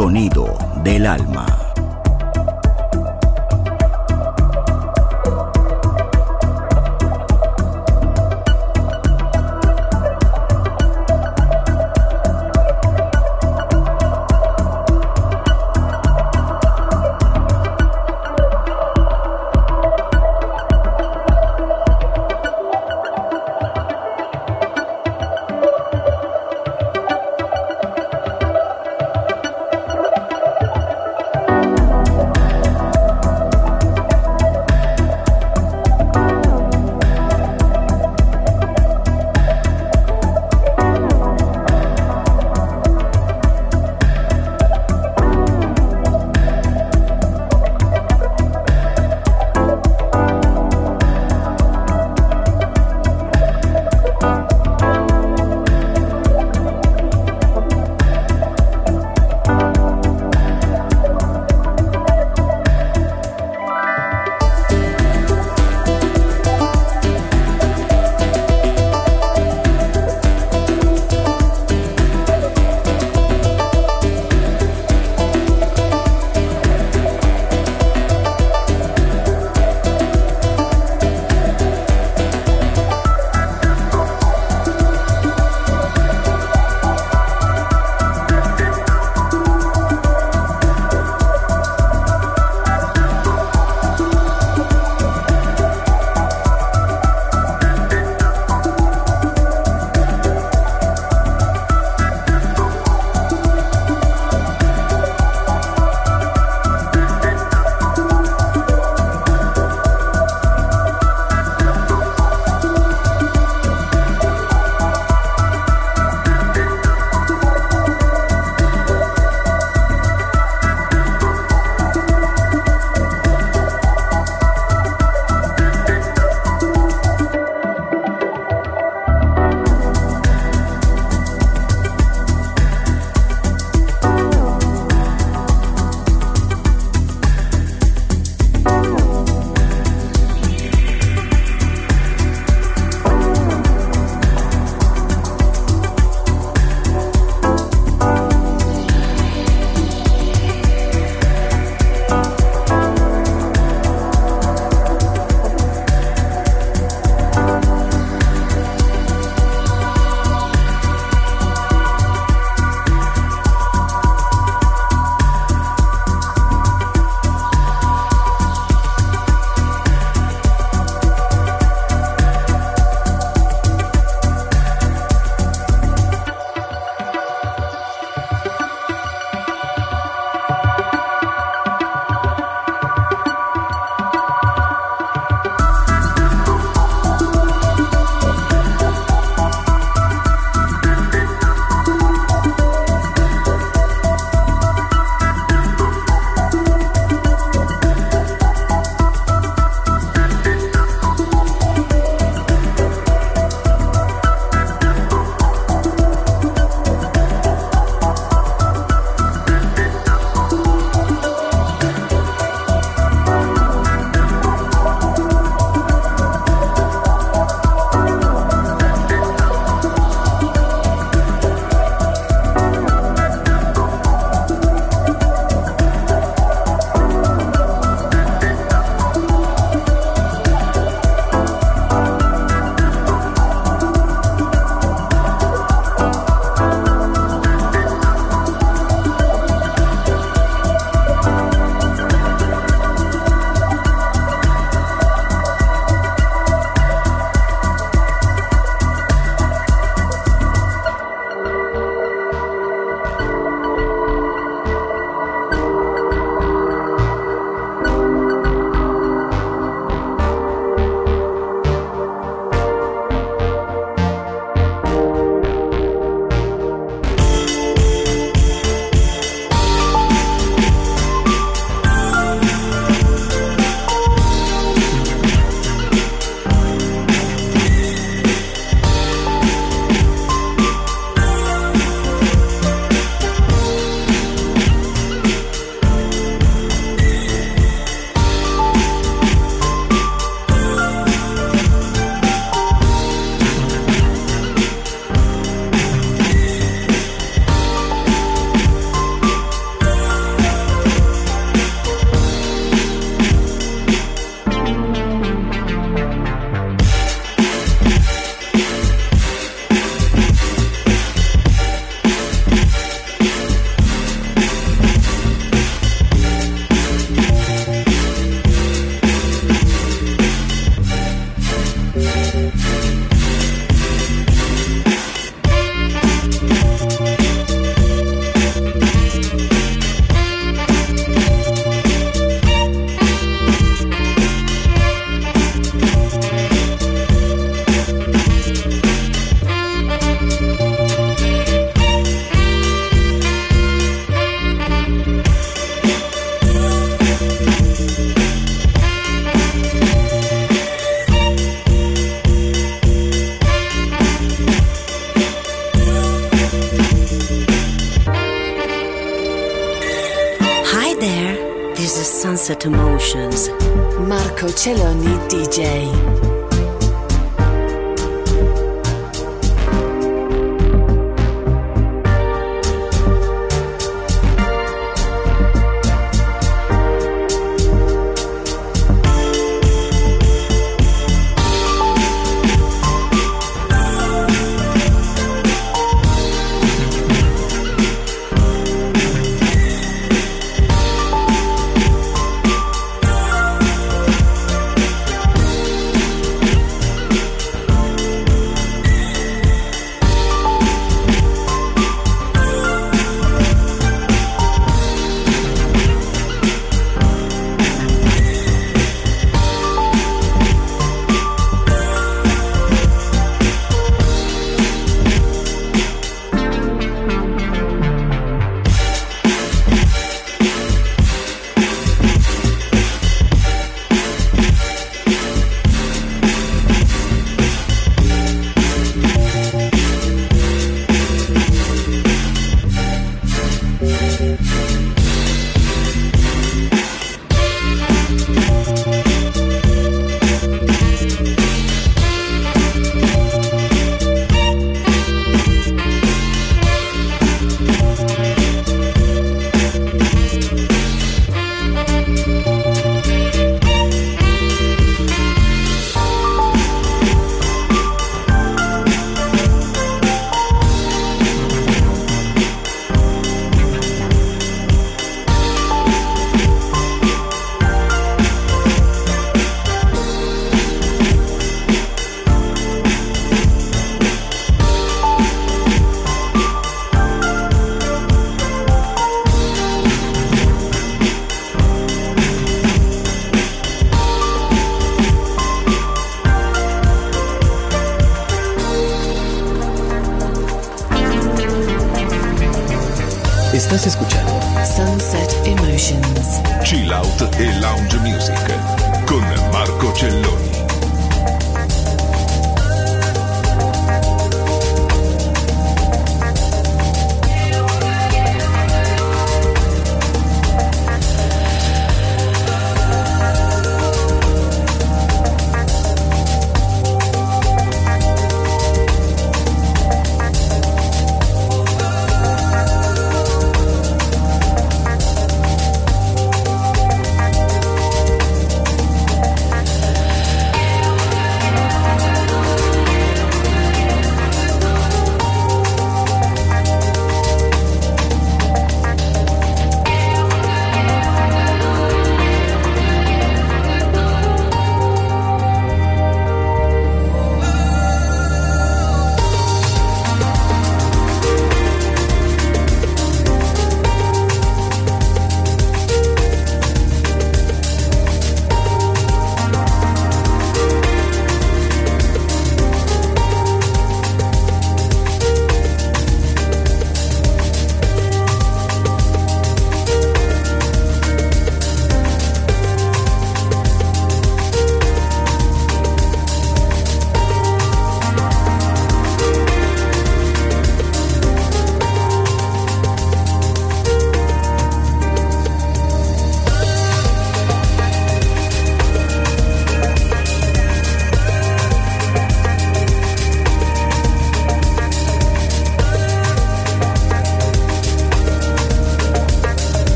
Sonido Celloni.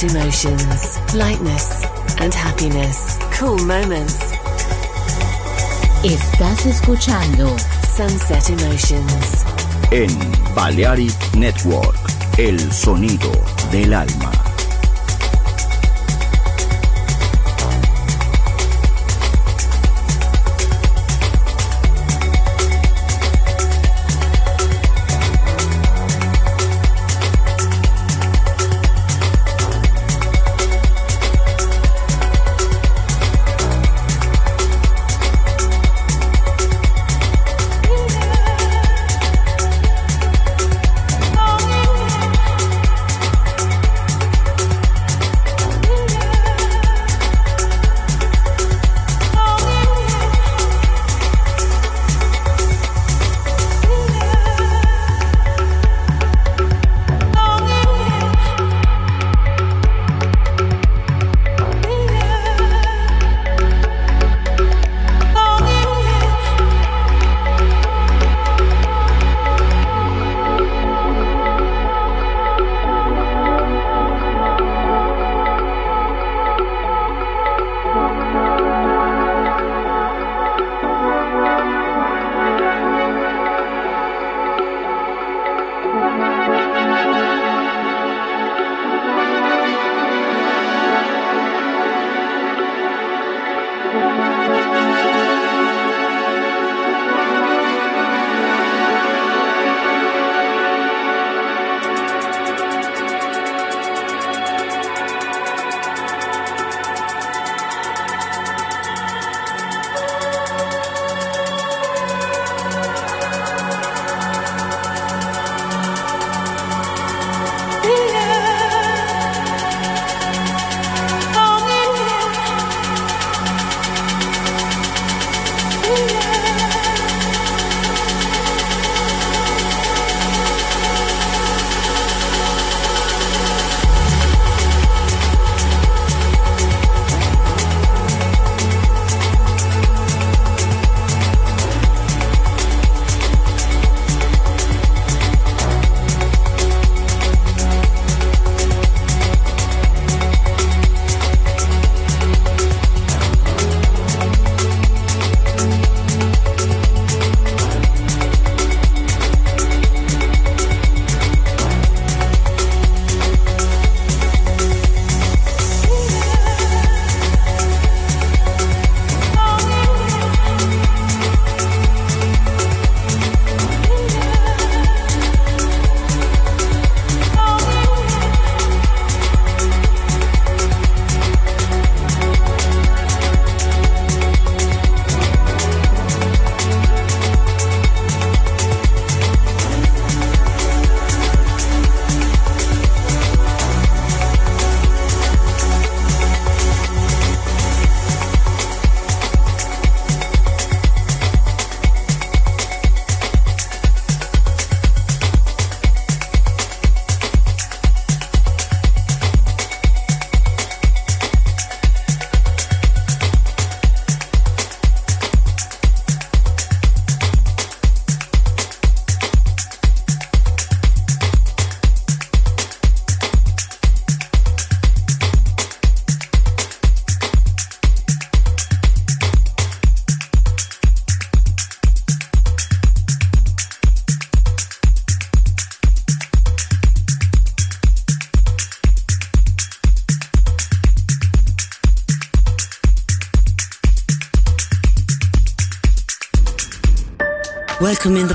bright emotions, lightness, and happiness. Cool moments. Estás escuchando Sunset Emotions. En Balearic Network, el sonido del alma.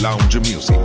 Lounge Music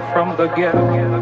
from the ghetto.